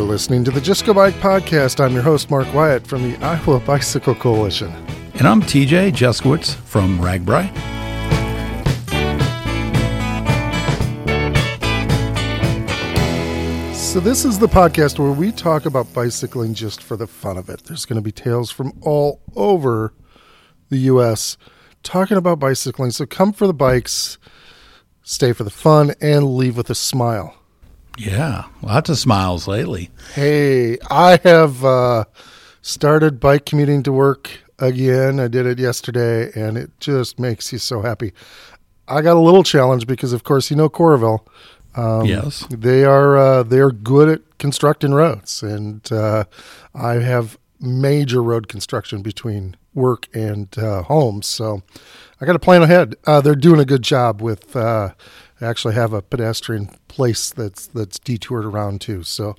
You're listening to the Just Go Bike podcast. I'm your host, Mark Wyatt from the Iowa Bicycle Coalition. And I'm TJ Juskiewicz from RAGBRAI. So, this is the podcast where we talk about bicycling just for the fun of it. There's going to be tales from all over the U.S. talking about bicycling. So, come for the bikes, stay for the fun, and leave with a smile. Yeah, lots of smiles lately. Hey, I have uh, started bike commuting to work again. I did it yesterday, and it just makes you so happy. I got a little challenge because, of course, you know Coralville. Um, yes, they are uh, they're good at constructing roads, and uh, I have major road construction between work and uh, homes, so I got to plan ahead. Uh, they're doing a good job with uh, actually have a pedestrian place that's that's detoured around too. So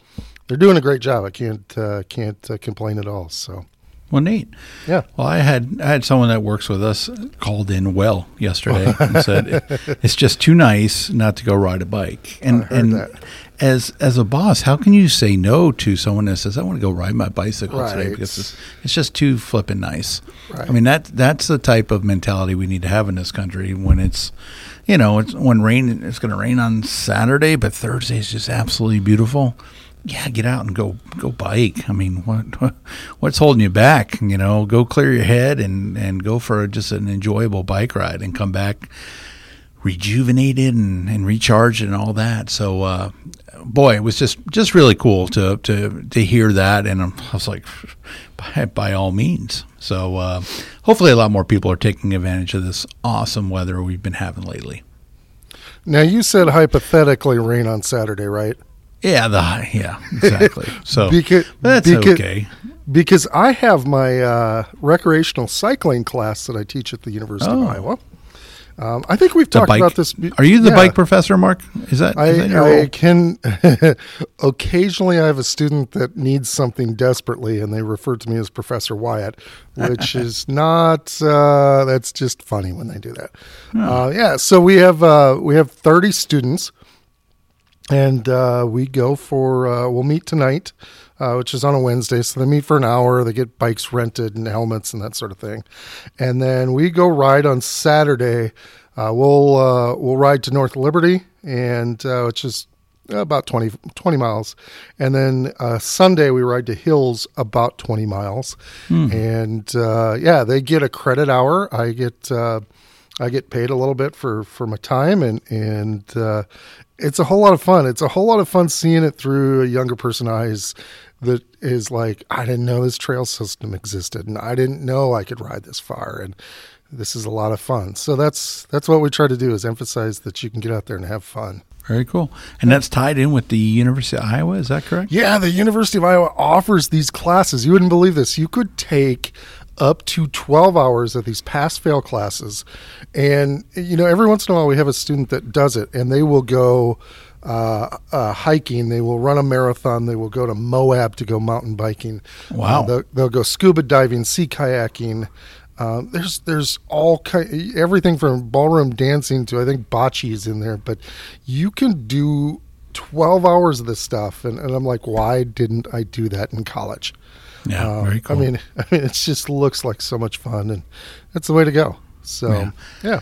they're doing a great job. I can't uh, can't complain at all. So well, neat. Yeah. Well, I had I had someone that works with us called in well yesterday and said it's just too nice not to go ride a bike. And and that. as as a boss, how can you say no to someone that says I want to go ride my bicycle right. today because it's, it's just too flippin' nice. Right. I mean that that's the type of mentality we need to have in this country when it's you know it's when rain it's going to rain on Saturday, but Thursday is just absolutely beautiful yeah, get out and go go bike. I mean, what what's holding you back? You know, go clear your head and and go for just an enjoyable bike ride and come back rejuvenated and, and recharged and all that. So, uh, boy, it was just just really cool to to to hear that, and I was like, by, by all means. So, uh, hopefully, a lot more people are taking advantage of this awesome weather we've been having lately. Now, you said hypothetically rain on Saturday, right? Yeah, the yeah, exactly. So because, that's because, okay. Because I have my uh, recreational cycling class that I teach at the University oh. of Iowa. Um, I think we've talked bike, about this. Are you the yeah. bike professor, Mark? Is that? I, is that your I can. occasionally, I have a student that needs something desperately, and they refer to me as Professor Wyatt, which is not. Uh, that's just funny when they do that. Oh. Uh, yeah. So we have uh, we have thirty students and uh, we go for uh, we'll meet tonight uh, which is on a wednesday. So they meet for an hour. They get bikes rented and helmets and that sort of thing. And then we go ride on saturday. Uh, we'll uh, we'll ride to north liberty and uh, which is about 20, 20 miles. And then sunday we ride to hills about 20 miles. Hmm. and yeah they get a credit hour. I get I get paid a little bit for, for my time and and uh, it's a whole lot of fun. It's a whole lot of fun seeing it through a younger person eyes that is like, I didn't know this trail system existed and I didn't know I could ride this far and this is a lot of fun. So that's that's what we try to do is emphasize that you can get out there and have fun. Very cool. And that's tied in with the University of Iowa, is that correct? Yeah, the University of Iowa offers these classes. You wouldn't believe this. You could take up to 12 hours of these pass fail classes. And, you know, every once in a while we have a student that does it and they will go uh, uh, hiking, they will run a marathon, they will go to Moab to go mountain biking. Wow. Uh, they'll, they'll, go scuba diving, sea kayaking. Uh, there's there's all kind, everything from ballroom dancing to I think bocce is in there, but you can do 12 hours of this stuff, and, and I'm like, why didn't I do that in college? Yeah, Uh, very cool. I mean, I mean, it just looks like so much fun, and that's the way to go. So, Yeah. yeah.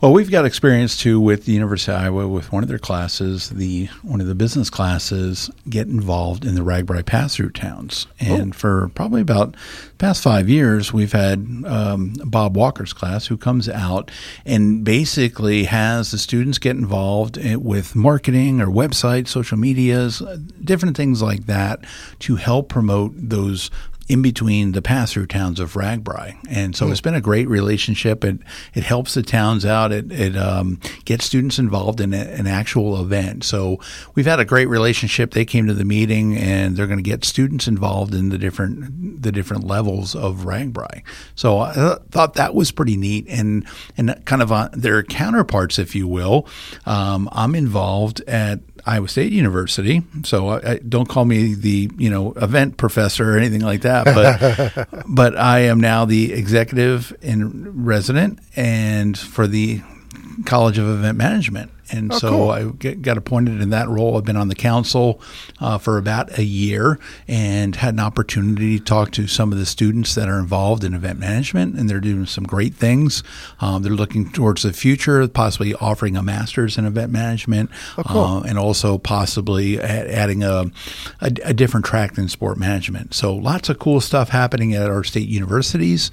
Well, we've got experience too with the University of Iowa with one of their classes, the one of the business classes, get involved in the RAGBRAI pass through towns. And for probably about the past five years, we've had um, Bob Walker's class who comes out and basically has the students get involved with marketing or websites, social medias, uh, different things like that to help promote those in between the pass through towns of RAGBRAI. And so it's been a great relationship. It, it helps the towns out. It, it um, gets students involved in a, an actual event. So we've had a great relationship. They came to the meeting and they're going to get students involved in the different, the different levels of RAGBRAI. So I thought that was pretty neat and, and kind of on their counterparts, if you will. Um, I'm involved at Iowa State University. So I, I, don't call me the you know event professor or anything like that, but but I am now the executive in resident and for the College of Event Management. And Oh, so cool. I get, got appointed in that role. I've been on the council uh, for about a year and had an opportunity to talk to some of the students that are involved in event management, and they're doing some great things. Um, they're looking towards the future, possibly offering a master's in event management, cool. uh, and also possibly a- adding a, a, a different track than sport management. So lots of cool stuff happening at our state universities.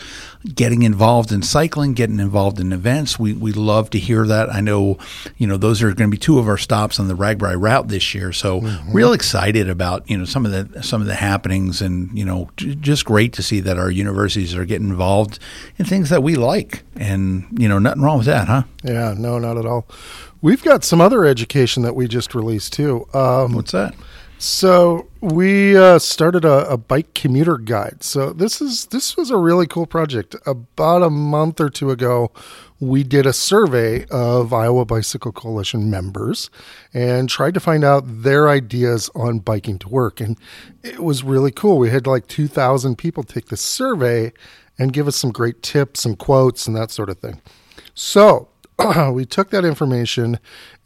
Getting involved in cycling, getting involved in events. We we love to hear that. I know, you know, those are going to be two of our stops on the RAGBRAI route this year. So real excited about you know some of the some of the happenings, and you know, j- just great to see that our universities are getting involved in things that we like, and you know, nothing wrong with that, huh? Yeah, no, not at all. We've got some other education that we just released too. Um, What's that? So we uh, started a, a bike commuter guide. So this is this was a really cool project. About a month or two ago, we did a survey of Iowa Bicycle Coalition members and tried to find out their ideas on biking to work. And it was really cool. We had like two thousand people take the survey and give us some great tips and quotes and that sort of thing. So we took that information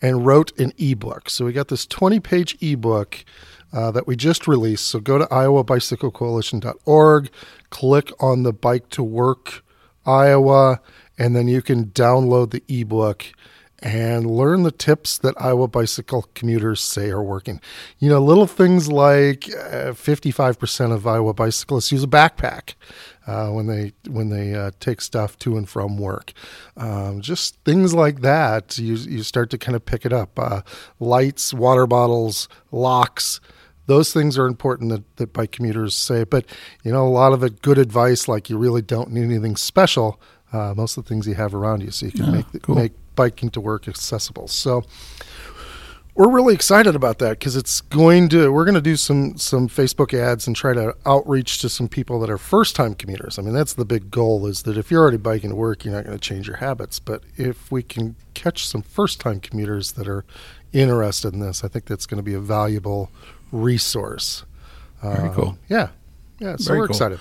and wrote an ebook. So we got this 20 page ebook uh, that we just released. So go to iowabicyclecoalition.org, click on the Bike to Work Iowa, and then you can download the ebook and learn the tips that Iowa bicycle commuters say are working. You know, little things like uh, 55% of Iowa bicyclists use a backpack uh, when they when they uh, take stuff to and from work. Um, just things like that. You you start to kind of pick it up. Uh, lights, water bottles, locks. Those things are important that, that bike commuters say. But you know, a lot of it good advice, like you really don't need anything special. Uh, most of the things you have around you, so you can Oh, make cool. make biking to work accessible. So we're really excited about that because it's going to we're going to do some some Facebook ads and try to outreach to some people that are first time commuters. I mean that's the big goal is that if you're already biking to work, you're not going to change your habits. But if we can catch some first time commuters that are interested in this, I think that's going to be a valuable resource. Very Uh, cool. Yeah, yeah. So Very we're cool. excited.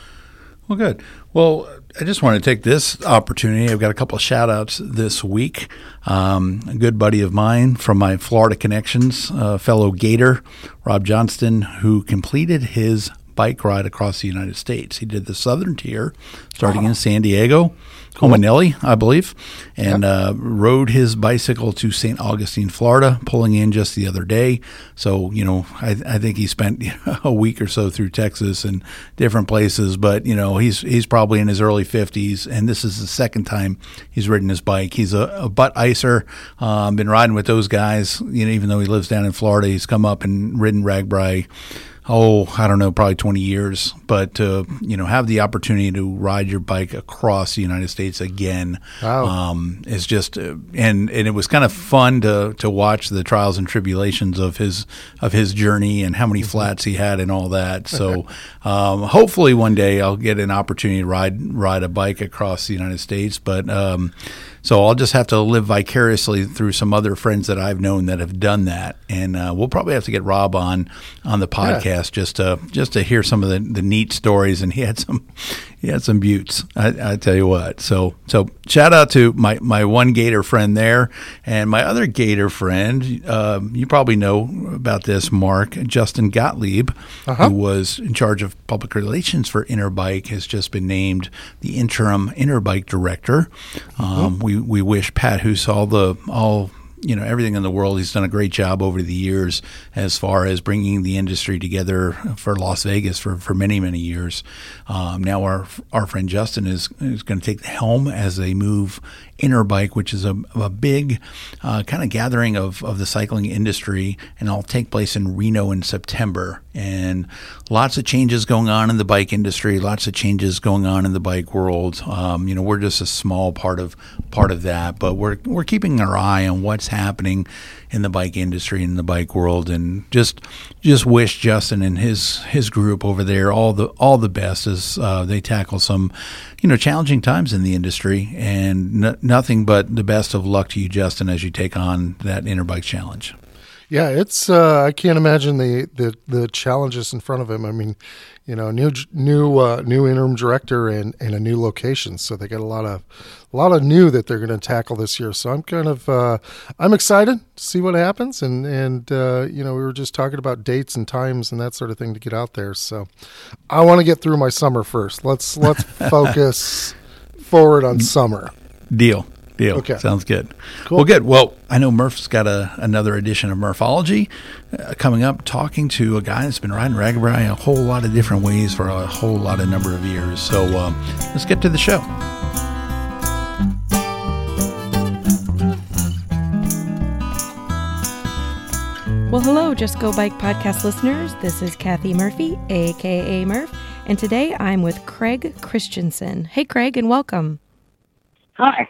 Well, good. Well, I just want to take this opportunity. I've got a couple of shout outs this week. Um, a good buddy of mine from my Florida connections, uh, fellow Gator, Rob Johnston, who completed his bike ride across the United States. He did the southern tier, starting in San Diego, Homanelli, I believe, and uh, rode his bicycle to St. Augustine, Florida, pulling in just the other day. So, you know, I, I think he spent a week or so through Texas and different places, but, you know, he's he's probably in his early 50s, and this is the second time he's ridden his bike. He's a, a butt icer, um, been riding with those guys, you know, even though he lives down in Florida, he's come up and ridden RAGBRAI oh, I don't know, probably 20 years, but to, you know, have the opportunity to ride your bike across the United States again Wow. um, is just, uh, and, and it was kind of fun to, to watch the trials and tribulations of his, of his journey and how many flats he had and all that. So, um, hopefully one day I'll get an opportunity to ride, ride a bike across the United States, but, um, so I'll just have to live vicariously through some other friends that I've known that have done that, and uh, we'll probably have to get Rob on on the podcast just to just to hear some of the, the neat stories. And he had some he had some buttes. I, I tell you what. So so shout out to my my one Gator friend there, and my other Gator friend. Um, you probably know about this, Mark Justin Gottlieb, Uh-huh. who was in charge of public relations for Interbike, has just been named the interim Interbike director. Um, we we wish Pat, who saw the all you know everything in the world, he's done a great job over the years as far as bringing the industry together for Las Vegas for, for many many years. Um, now our our friend Justin is is going to take the helm as they move Interbike, which is a, a big uh, kind of gathering of, of the cycling industry, and it'll take place in Reno in September. And lots of changes going on in the bike industry, lots of changes going on in the bike world. Um, you know, we're just a small part of part of that, but we're we're keeping our eye on what's happening in the bike industry in the bike world, and just just wish Justin and his his group over there all the all the best as uh, they tackle some you know challenging times in the industry, and n- nothing but the best of luck to you, Justin, as you take on that Interbike challenge. Yeah, it's. Uh, I can't imagine the, the the challenges in front of him. I mean, you know, new new uh, new interim director and, and a new location, so they got a lot of a lot of new that they're going to tackle this year. So I'm kind of uh, I'm excited to see what happens, and and uh, you know, we were just talking about dates and times and that sort of thing to get out there. So I want to get through my summer first. Let's let's focus forward on summer. Deal. Deal. Okay. Sounds good. Cool. Well, good. Well, I know Murph's got a, another edition of Murphology uh, coming up, talking to a guy that's been riding RAGBRAI a whole lot of different ways for a whole lot of number of years. So um, let's get to the show. Well, hello, Just Go Bike podcast listeners. This is Kathy Murphy, aka Murph, and today I'm with Craig Christensen. Hey, Craig, and welcome. Hi.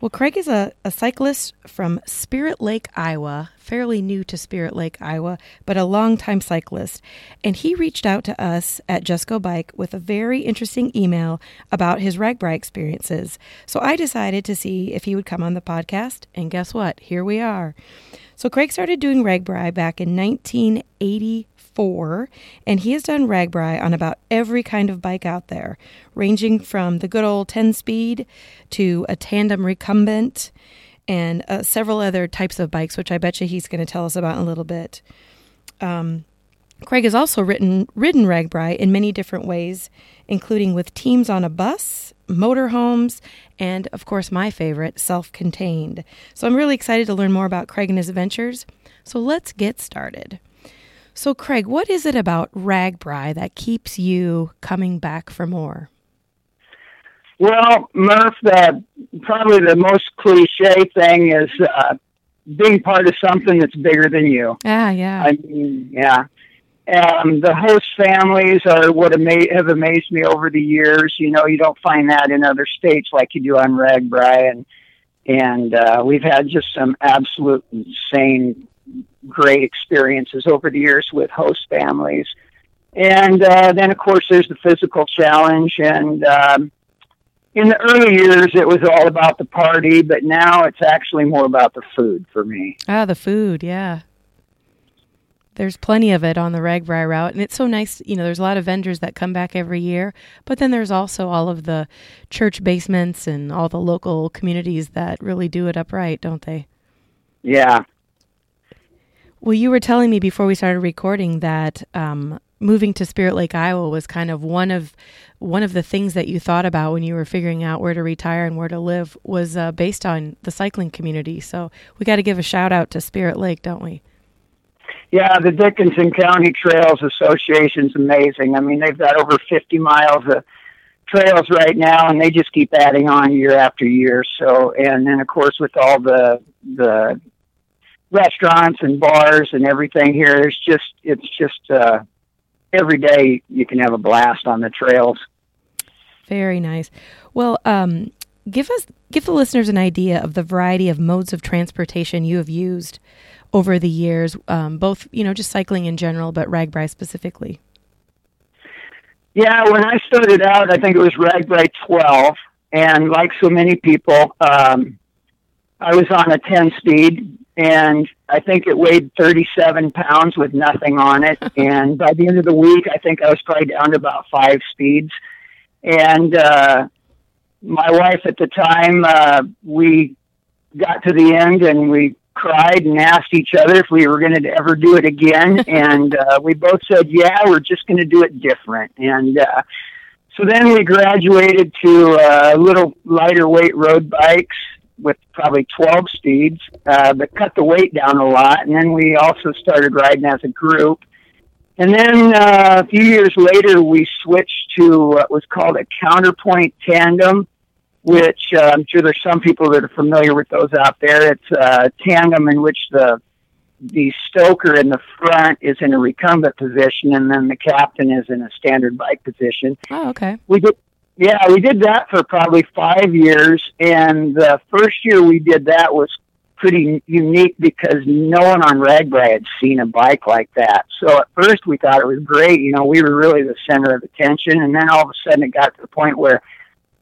Well, Craig is a, a cyclist from Spirit Lake, Iowa, fairly new to Spirit Lake, Iowa, but a longtime cyclist. And he reached out to us at Just Go Bike with a very interesting email about his RAGBRAI experiences. So I decided to see if he would come on the podcast, and guess what? Here we are. So Craig started doing RAGBRAI back in 1980 four, and he has done RAGBRAI on about every kind of bike out there, ranging from the good old 10 speed to a tandem recumbent and uh, several other types of bikes, which I bet you he's going to tell us about in a little bit. Um, Craig has also written ridden RAGBRAI in many different ways, including with teams on a bus, motorhomes, and of course my favorite, self-contained. So I'm really excited to learn more about Craig and his adventures. So let's get started. So, Craig, what is it about RAGBRAI that keeps you coming back for more? Well, Murph, the, probably the most cliche thing is uh, being part of something that's bigger than you. Yeah, yeah. I mean, yeah. Um, the host families are what ama- have amazed me over the years. You know, you don't find that in other states like you do on RAGBRAI, and and uh, we've had just some absolute insane great experiences over the years with host families. And uh, then, of course, there's the physical challenge. And um, in the early years, it was all about the party, but now it's actually more about the food for me. Ah, the food, yeah. There's plenty of it on the RAGBRAI route, and it's so nice. You know, there's a lot of vendors that come back every year, but then there's also all of the church basements and all the local communities that really do it upright, don't they? Yeah, well, you were telling me before we started recording that um, moving to Spirit Lake, Iowa, was kind of one of one of the things that you thought about when you were figuring out where to retire and where to live was uh, based on the cycling community. So we got to give a shout out to Spirit Lake, don't we? Yeah, the Dickinson County Trails Association is amazing. I mean, they've got over 50 miles of trails right now, and they just keep adding on year after year. So, and then of course with all the the restaurants and bars and everything here. It's just it's just uh, every day you can have a blast on the trails. Very nice. Well, um, give us give the listeners an idea of the variety of modes of transportation you have used over the years, um, both you know just cycling in general, but RAGBRAI specifically. Yeah, when I started out, I think it was RAGBRAI 12, and like so many people, um, I was on a 10 speed and I think it weighed 37 pounds with nothing on it. and by the end of the week, I think I was probably down to about five speeds. And uh, my wife at the time, uh, we got to the end and we cried and asked each other if we were going to ever do it again. and uh, we both said, yeah, we're just going to do it different. And uh, so then we graduated to uh, little lighter weight road bikes with probably 12 steeds, uh, but cut the weight down a lot. And then we also started riding as a group. And then uh, a few years later, we switched to what was called a counterpoint tandem, which uh, I'm sure there's some people that are familiar with those out there. It's a tandem in which the the stoker in the front is in a recumbent position, and then the captain is in a standard bike position. Oh, okay. We did yeah, we did that for probably five years, and the first year we did that was pretty unique because no one on RAGBRAI had seen a bike like that. So at first we thought it was great. You know, we were really the center of attention, and then all of a sudden it got to the point where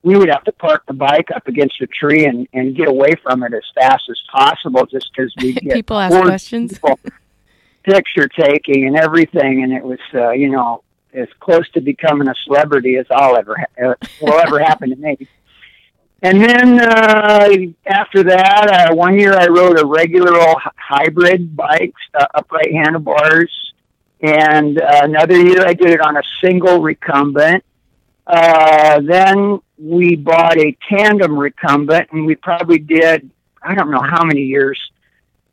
we would have to park the bike up against a tree and, and get away from it as fast as possible just because we get people ask questions. People. picture taking and everything, and it was, uh, you know, as close to becoming a celebrity as I'll ever ha- uh, will ever happen to me. And then uh, after that, uh, one year I rode a regular old hybrid bike, uh, upright handlebars, and uh, another year I did it on a single recumbent. Uh, then we bought a tandem recumbent, and we probably did I don't know how many years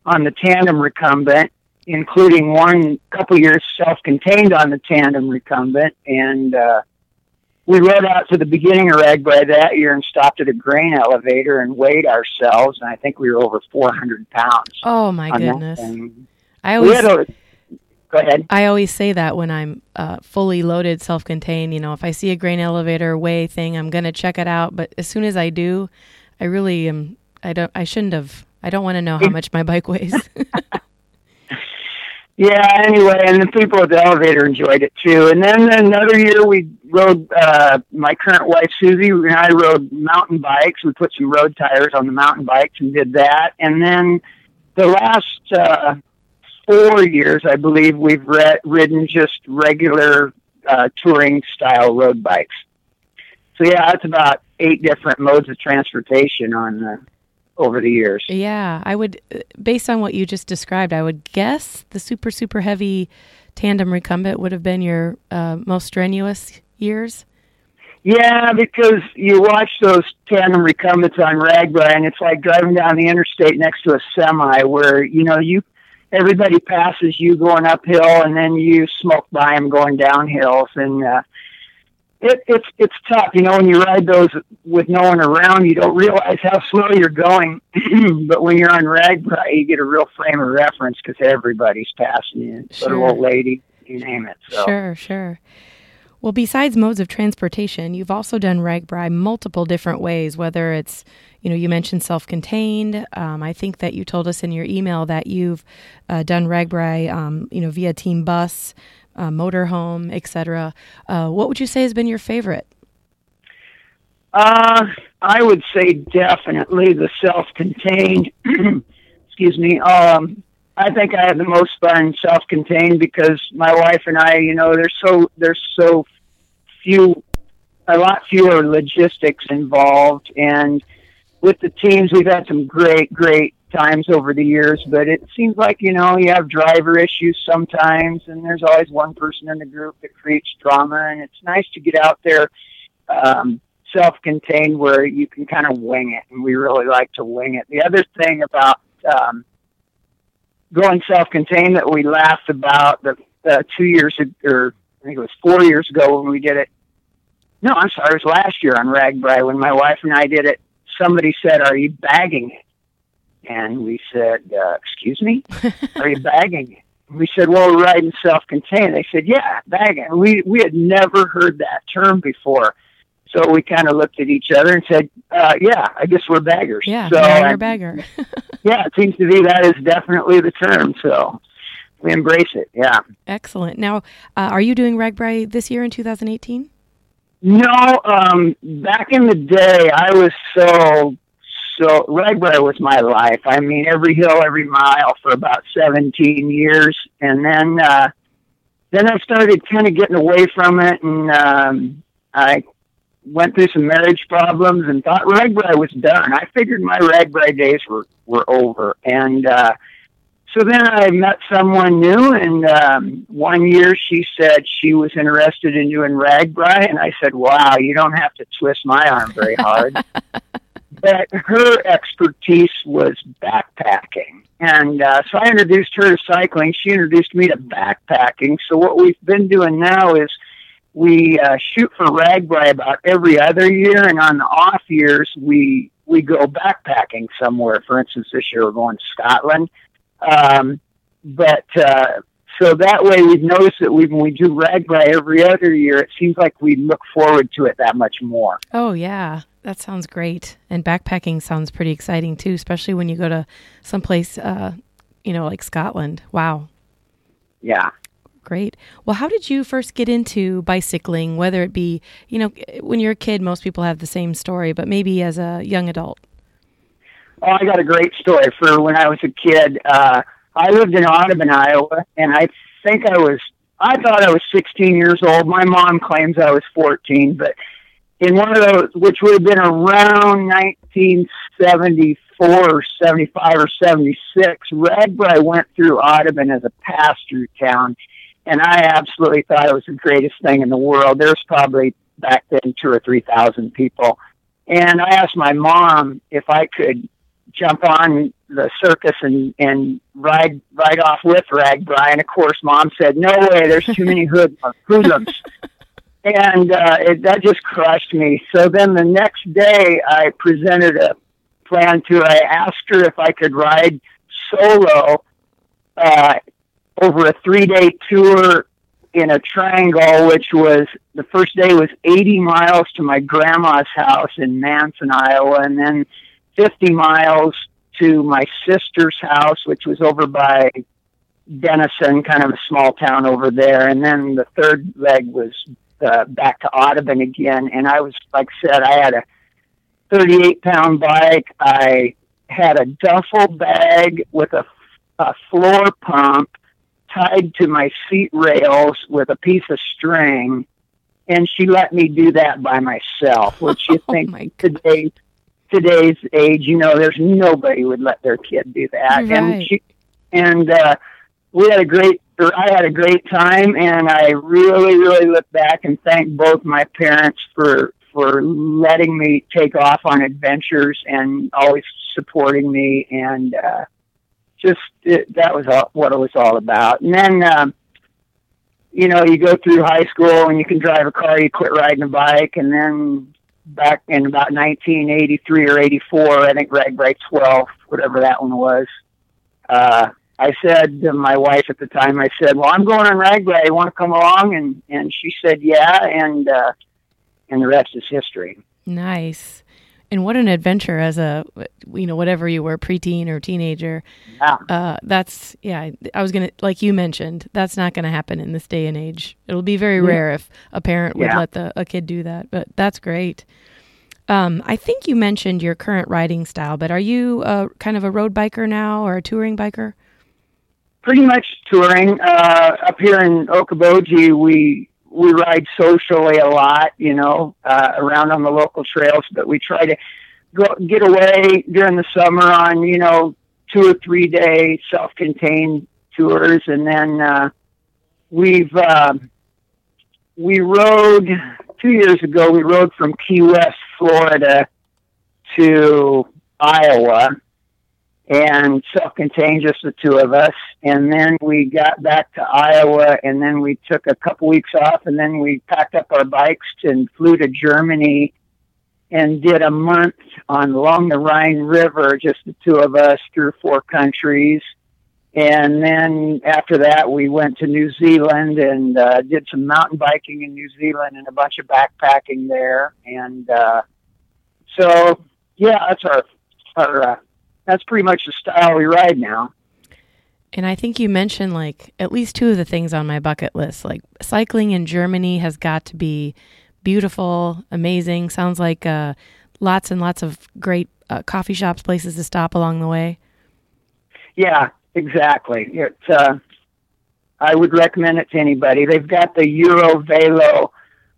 on the tandem recumbent, including one couple years self-contained on the tandem recumbent, and uh, we rode out to the beginning of RAGBRAI that year and stopped at a grain elevator and weighed ourselves, and I think we were over 400 pounds. Oh my goodness! I always go ahead. I always say that when I'm uh, fully loaded, self-contained. You know, if I see a grain elevator weigh thing, I'm going to check it out. But as soon as I do, I really am. I don't. I shouldn't have. I don't want to know how much my bike weighs. Yeah, anyway, and the people at the elevator enjoyed it too. And then another year we rode, uh, my current wife Susie and I rode mountain bikes. We put some road tires on the mountain bikes and did that. And then the last uh, four years, I believe, we've re- ridden just regular uh, touring style road bikes. So yeah, that's about eight different modes of transportation on the over the years. Yeah, I would, based on what you just described, I would guess the super, super heavy tandem recumbent would have been your uh, most strenuous years. Yeah, because you watch those tandem recumbents on RAGBRAI, and it's like driving down the interstate next to a semi, where you know you everybody passes you going uphill, and then you smoke by them going downhills, and uh, it, it's it's tough, you know. When you ride those with no one around, you don't realize how slow you're going. but when you're on RAGBRAI, you get a real frame of reference because everybody's passing you. Sure. Little old lady, you name it. So. Sure, sure. Well, besides modes of transportation, you've also done RAGBRAI multiple different ways. Whether it's, you know, you mentioned self-contained. Um, I think that you told us in your email that you've uh, done RAGBRAI, um, you know, via team bus uh, motorhome, etc. Uh, what would you say has been your favorite? Uh, I would say definitely the self-contained. excuse me. Um, I think I had the most fun self-contained because my wife and I, you know, there's so there's so few, a lot fewer logistics involved, and with the teams, we've had some great, great times over the years, but it seems like, you know, you have driver issues sometimes, and there's always one person in the group that creates drama, and it's nice to get out there um, self contained where you can kind of wing it, and we really like to wing it. The other thing about um, going self contained that we laughed about the uh, two years or I think it was four years ago when we did it. No, I'm sorry, it was last year on RAGBRAI when my wife and I did it. Somebody said, "Are you bagging it?" And we said, uh, excuse me, are you bagging? We said, well, we're riding self-contained. They said, yeah, bagging. We, we had never heard that term before. So we kind of looked at each other and said, uh, yeah, I guess we're baggers. Yeah, so, bagger, bagger. yeah, it seems to be that is definitely the term. So we embrace it. Yeah. Excellent. Now, uh, are you doing RAGBRAI this year in 2018? No, um, back in the day, I was so so RAGBRAI was my life. I mean, every hill, every mile for about 17 years, and then uh, then I started kind of getting away from it, and um, I went through some marriage problems and thought RAGBRAI was done. I figured my RAGBRAI days were were over, and uh, so then I met someone new, and um, one year she said she was interested in doing RAGBRAI, and I said, "Wow, you don't have to twist my arm very hard." but her expertise was backpacking. And uh, so I introduced her to cycling. She introduced me to backpacking. So what we've been doing now is we uh, shoot for RAGBRAI about every other year, and on the off years we we go backpacking somewhere. For instance, this year we're going to Scotland. Um, but uh, so that way we've noticed that we, when we do RAGBRAI every other year, it seems like we look forward to it that much more. Oh yeah, that sounds great. And backpacking sounds pretty exciting too, especially when you go to someplace, uh, you know, like Scotland. Wow. Yeah. Great. Well, how did you first get into bicycling? Whether it be, you know, when you're a kid, most people have the same story, but maybe as a young adult. Oh, I got a great story for when I was a kid. Uh, I lived in Audubon, Iowa, and I think I was, I thought I was 16 years old. My mom claims I was 14, but in one of those, which would have been around 1974 or 75 or 76, RAGBRAI went through Audubon as a pass through town. And I absolutely thought it was the greatest thing in the world. There's probably back then two or 3,000 people. And I asked my mom if I could jump on the circus and and ride ride off with RAGBRAI. And of course, mom said, "No way. There's too many hood hoodlums." and uh, it, that just crushed me. So then the next day, I presented a plan to her. I asked her if I could ride solo uh, over a three day tour in a triangle, which was the first day was 80 miles to my grandma's house in Manson, Iowa, and then 50 miles to my sister's house, which was over by Denison, kind of a small town over there. And then the third leg was uh, back to Audubon again. And I was, like I said, I had a 38 pound bike. I had a duffel bag with a, a floor pump tied to my seat rails with a piece of string. And she let me do that by myself, which you Oh, think today today's age, you know, there's nobody would let their kid do that. Right. And she, and uh, we had a great, or I had a great time, and I really, really look back and thank both my parents for for letting me take off on adventures and always supporting me, and uh, just it, that was all, what it was all about. And then. Um, you know, you go through high school and you can drive a car, you quit riding a bike, and then back in about 1983 or 84, I think RAGBRAI 12, whatever that one was. Uh, I said to my wife at the time, I said, "Well, I'm going on RAGBRAI. You want to come along?" And and she said, "Yeah." And uh, and the rest is history. Nice. And what an adventure as a, you know, whatever you were, preteen or teenager. Yeah. Uh, that's, yeah, I was going to, like you mentioned, that's not going to happen in this day and age. It'll be very rare if a parent would Yeah. let the, a kid do that, but that's great. Um, I think you mentioned your current riding style, but are you uh, kind of a road biker now or a touring biker? pretty much touring uh, up here in Okoboji. We we ride socially a lot, you know, uh, around on the local trails, but we try to go get away during the summer on you know two or three day self-contained tours, and then uh, we've uh, we rode two years ago. We rode from Key West, Florida, to Iowa and self-contained, just the two of us. And then we got back to Iowa, and then we took a couple weeks off, and then we packed up our bikes and flew to Germany and did a month on along the Rhine River, just the two of us through four countries. And then after that, we went to New Zealand and uh, did some mountain biking in New Zealand and a bunch of backpacking there. And uh, so, yeah, that's our our uh, that's pretty much the style we ride now. And I think you mentioned like at least two of the things on my bucket list. Like cycling in Germany has got to be beautiful, amazing. Sounds like uh, lots and lots of great uh, coffee shops, places to stop along the way. Yeah, exactly. It's uh, I would recommend it to anybody. They've got the Eurovelo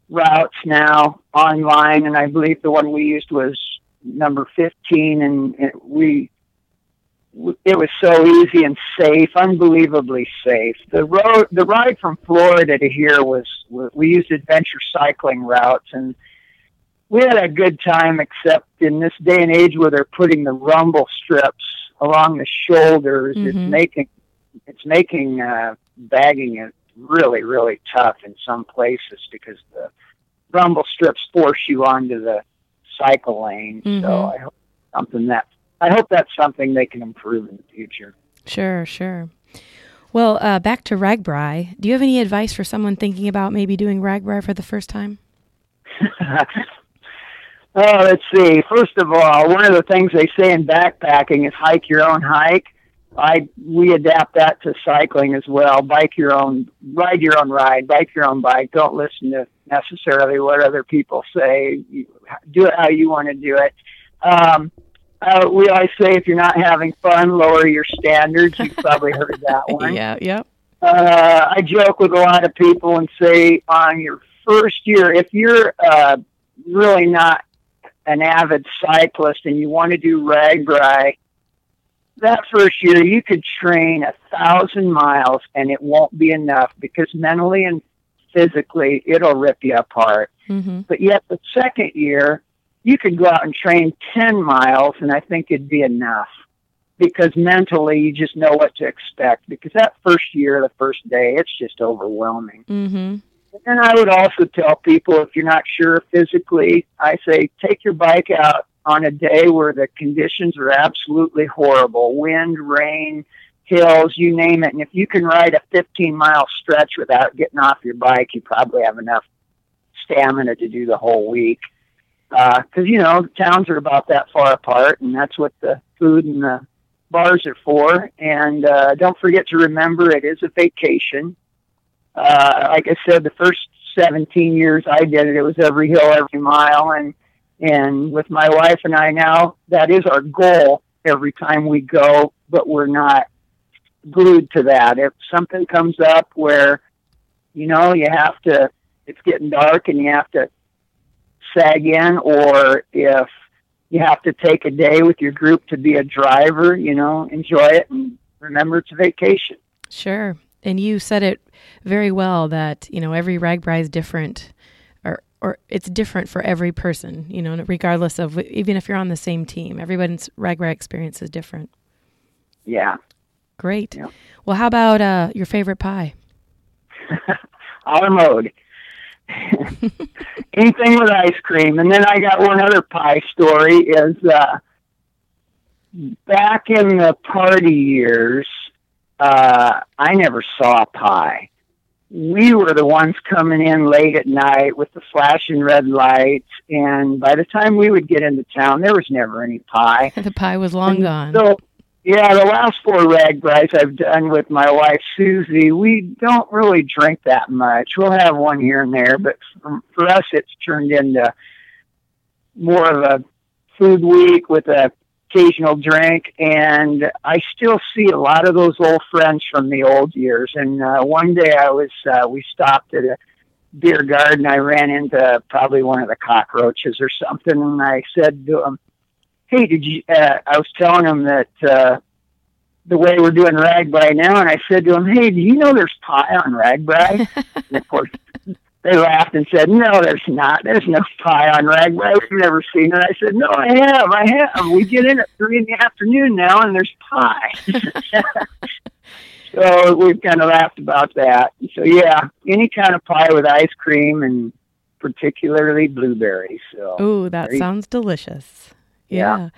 routes now online, and I believe the one we used was number fifteen, and it, we it was so easy and safe, unbelievably safe. The road, the ride from Florida to here was we used adventure cycling routes, and we had a good time. Except in this day and age where they're putting the rumble strips along the shoulders, it's Mhm. making it's making uh, bagging it really really tough in some places because the rumble strips force you onto the cycle lane. Mhm. So I hope something that I hope that's something they can improve in the future. Sure, sure. Well, uh, back to RAGBRAI. Do you have any advice for someone thinking about maybe doing RAGBRAI for the first time? oh, let's see. First of all, one of the things they say in backpacking is hike your own hike. I we adapt that to cycling as well. Bike your own, ride your own ride, bike your own bike. Don't listen to necessarily what other people say. Do it how you want to do it. Um, uh, we always say if you're not having fun, lower your standards. You've probably heard that one. yeah, yep. Uh, I joke with a lot of people and say on your first year, if you're uh, really not an avid cyclist and you want to do RAGBRAI, that first year you could train a thousand miles and it won't be enough because mentally and physically it'll rip you apart. hmm But yet the second year, you could go out and train 10 miles and I think it'd be enough because mentally you just know what to expect because that first year, the first day, it's just overwhelming. hmm And I would also tell people if you're not sure physically, I say take your bike out on a day where the conditions are absolutely horrible wind, rain, hills, you name it. And if you can ride a 15 mile stretch without getting off your bike, you probably have enough stamina to do the whole week. Because, you know, the towns are about that far apart, and that's what the food and the bars are for. And uh, don't forget to remember it is a vacation uh, like I said, the first 17 years I did it, it was every hill, every mile. And, and with my wife and I now, that is our goal every time we go, but we're not glued to that. If something comes up where, you know, you have to, it's getting dark and you have to sag in, or if you have to take a day with your group to be a driver, you know, enjoy it and remember it's a vacation. Sure. And you said it very well that, you know, every RAGBRAI is different or or it's different for every person, you know, regardless of even if you're on the same team. Everybody's RAGBRAI experience is different. Yeah. Great. Yeah. Well, how about uh, your favorite pie? our mode. Anything with ice cream. And then I got one other pie story is uh back in the party years, uh I never saw pie. We were the ones coming in late at night with the flashing red lights and by the time we would get into town there was never any pie. the pie was long And gone. So, yeah, the last four RAGBRAIs I've done with my wife Susie, we don't really drink that much. We'll have one here and there, but for, for us, it's turned into more of a food week with a occasional drink. And I still see a lot of those old friends from the old years. And uh, one day I was, uh, we stopped at a beer garden. I ran into probably one of the cockroaches or something, and I said to him hey, did you, uh, I was telling him that, uh, the way we're doing RAGBRAI now, and I said to him, hey, do you know there's pie on RAGBRAI? and of course, they laughed and said, no, there's not. There's no pie on RAGBRAI. We've never seen it. I said, no, I have. I have. We get in at three in the afternoon now, and there's pie. so we've kind of laughed about that. So, yeah, any kind of pie with ice cream and particularly blueberries. So, Ooh, that sounds delicious. Yeah. Yeah.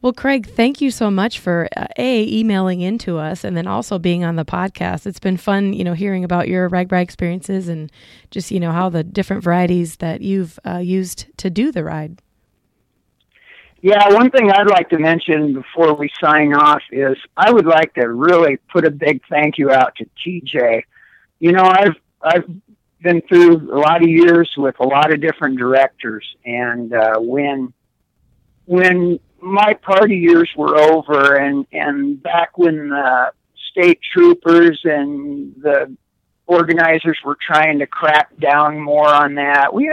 Well, Craig, thank you so much for uh, a emailing into us, and then also being on the podcast. It's been fun, you know, hearing about your RAGBRAI experiences and just you know how the different varieties that you've uh, used to do the ride. Yeah, one thing I'd like to mention before we sign off is I would like to really put a big thank you out to TJ. You know, I've I've been through a lot of years with a lot of different directors, and uh, when when my party years were over, and and back when the state troopers and the organizers were trying to crack down more on that, we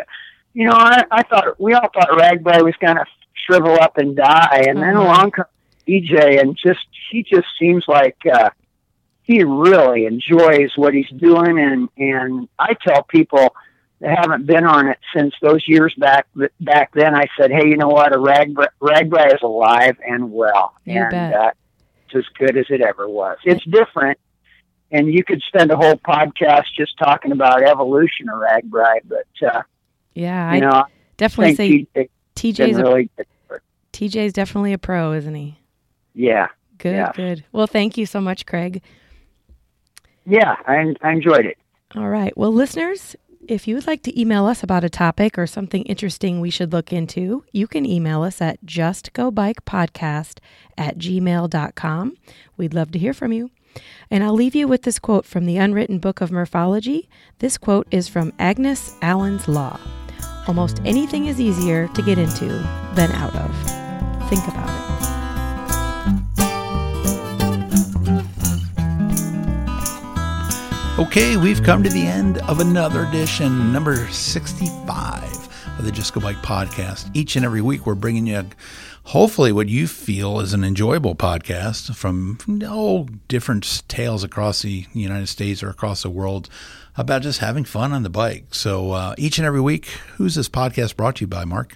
you know, I, I thought we all thought RAGBRAI was going to shrivel up and die, and then Mhm. along comes TJ, and just he just seems like uh, he really enjoys what he's doing, and and I tell people that haven't been on it since those years back back then. I said, hey, you know what? A RAGBRAI, RAGBRAI is alive and well, You and bet. Uh, it's as good as it ever was. It's different. And you could spend a whole podcast just talking about evolution of RAGBRAI, but uh, Yeah, you I know, definitely say TJ's TJ's a, really good. for it. TJ's definitely a pro, isn't he? Yeah, Good, Yeah. good. Well, thank you so much, Craig. yeah, I, I enjoyed it. All right. Well, listeners, if you would like to email us about a topic or something interesting we should look into, you can email us at justgobikepodcast at gmail.com. We'd love to hear from you. And I'll leave you with this quote from the Unwritten Book of Murphology. This quote is from Agnes Allen's Law Almost anything is easier to get into than out of. Think about it. Okay, we've come to the end of another edition, number 65 of the Just Go Bike podcast. Each and every week, we're bringing you hopefully what you feel is an enjoyable podcast from, all different tales across the United States or across the world about just having fun on the bike. So uh, each and every week, who's this podcast brought to you by, Mark?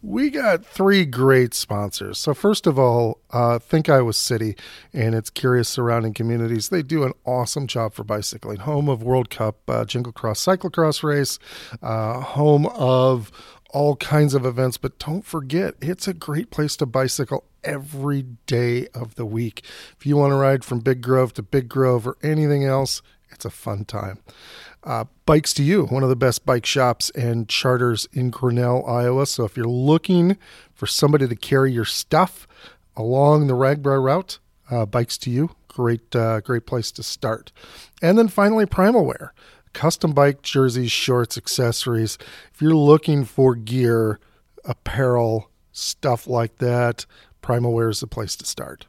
We got three great sponsors. So, first of all, uh, Think Iowa City and its curious surrounding communities. They do an awesome job for bicycling. Home of World Cup uh, Jingle Cross Cyclocross race, uh, home of all kinds of events. But don't forget, it's a great place to bicycle every day of the week. If you want to ride from Big Grove to Big Grove or anything else, it's a fun time. Uh, Bikes to You, one of the best bike shops and charters in Grinnell, Iowa. So if you're looking for somebody to carry your stuff along the RAGBRAI route, uh, Bikes to You, great, uh, great place to start. And then finally, Primal Wear, custom bike jerseys, shorts, accessories. If you're looking for gear, apparel, stuff like that, Primal Wear is the place to start.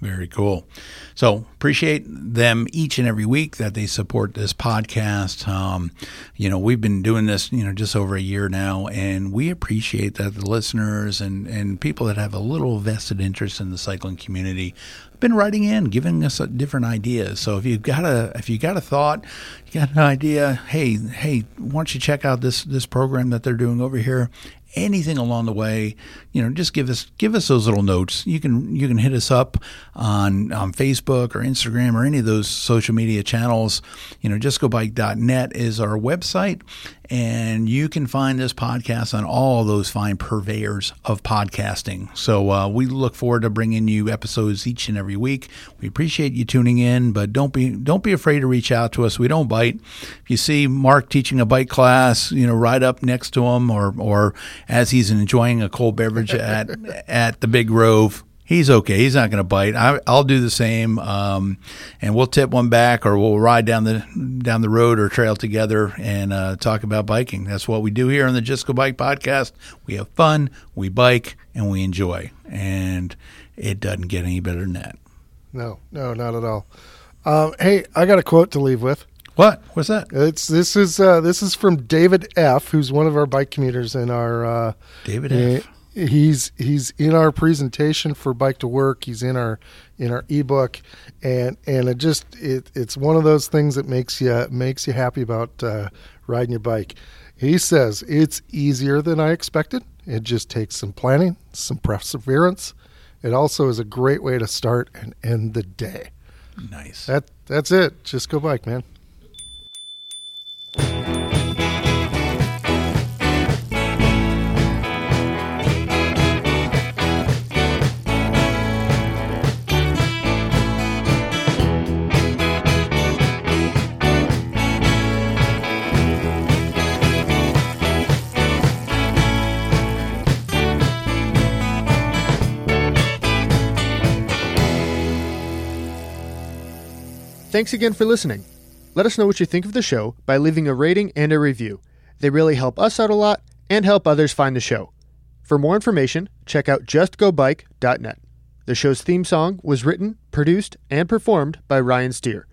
Very cool. So appreciate them each and every week that they support this podcast. Um, you know, we've been doing this, you know, just over a year now, and we appreciate that the listeners and, and people that have a little vested interest in the cycling community have been writing in, giving us different ideas. So if you've got a if you got a thought, you got an idea, hey, hey, why don't you check out this this program that they're doing over here? Anything along the way, you know, just give us give us those little notes. You can you can hit us up on on Facebook or Instagram or any of those social media channels. You know, justgobike.net is our website, and you can find this podcast on all those fine purveyors of podcasting. So uh, we look forward to bringing you episodes each and every week. We appreciate you tuning in, but don't be don't be afraid to reach out to us. We don't bite. If you see Mark teaching a bike class, you know, right up next to him, or or as he's enjoying a cold beverage at at the Big Grove, he's okay. He's not going to bite. I, will do the same, um, and we'll tip one back, or we'll ride down the down the road or trail together and uh, talk about biking. That's what we do here on the Just Go Bike podcast. We have fun, we bike, and we enjoy, and it doesn't get any better than that. No, no, not at all. Um, hey, I got a quote to leave with. What? What's that? It's this is uh, this is from David F, who's one of our bike commuters in our uh, David F he's he's in our presentation for bike to work. He's in our in our ebook. And and it just it, it's one of those things that makes you makes you happy about uh, riding your bike. He says it's easier than i expected. It just takes some planning some perseverance. It also is a great way to start and end the day. Nice. That that's it. Just go bike man Thanks again for listening. Let us know what you think of the show by leaving a rating and a review. They really help us out a lot and help others find the show. For more information, check out justgobike.net. The show's theme song was written, produced, and performed by Ryan Steer.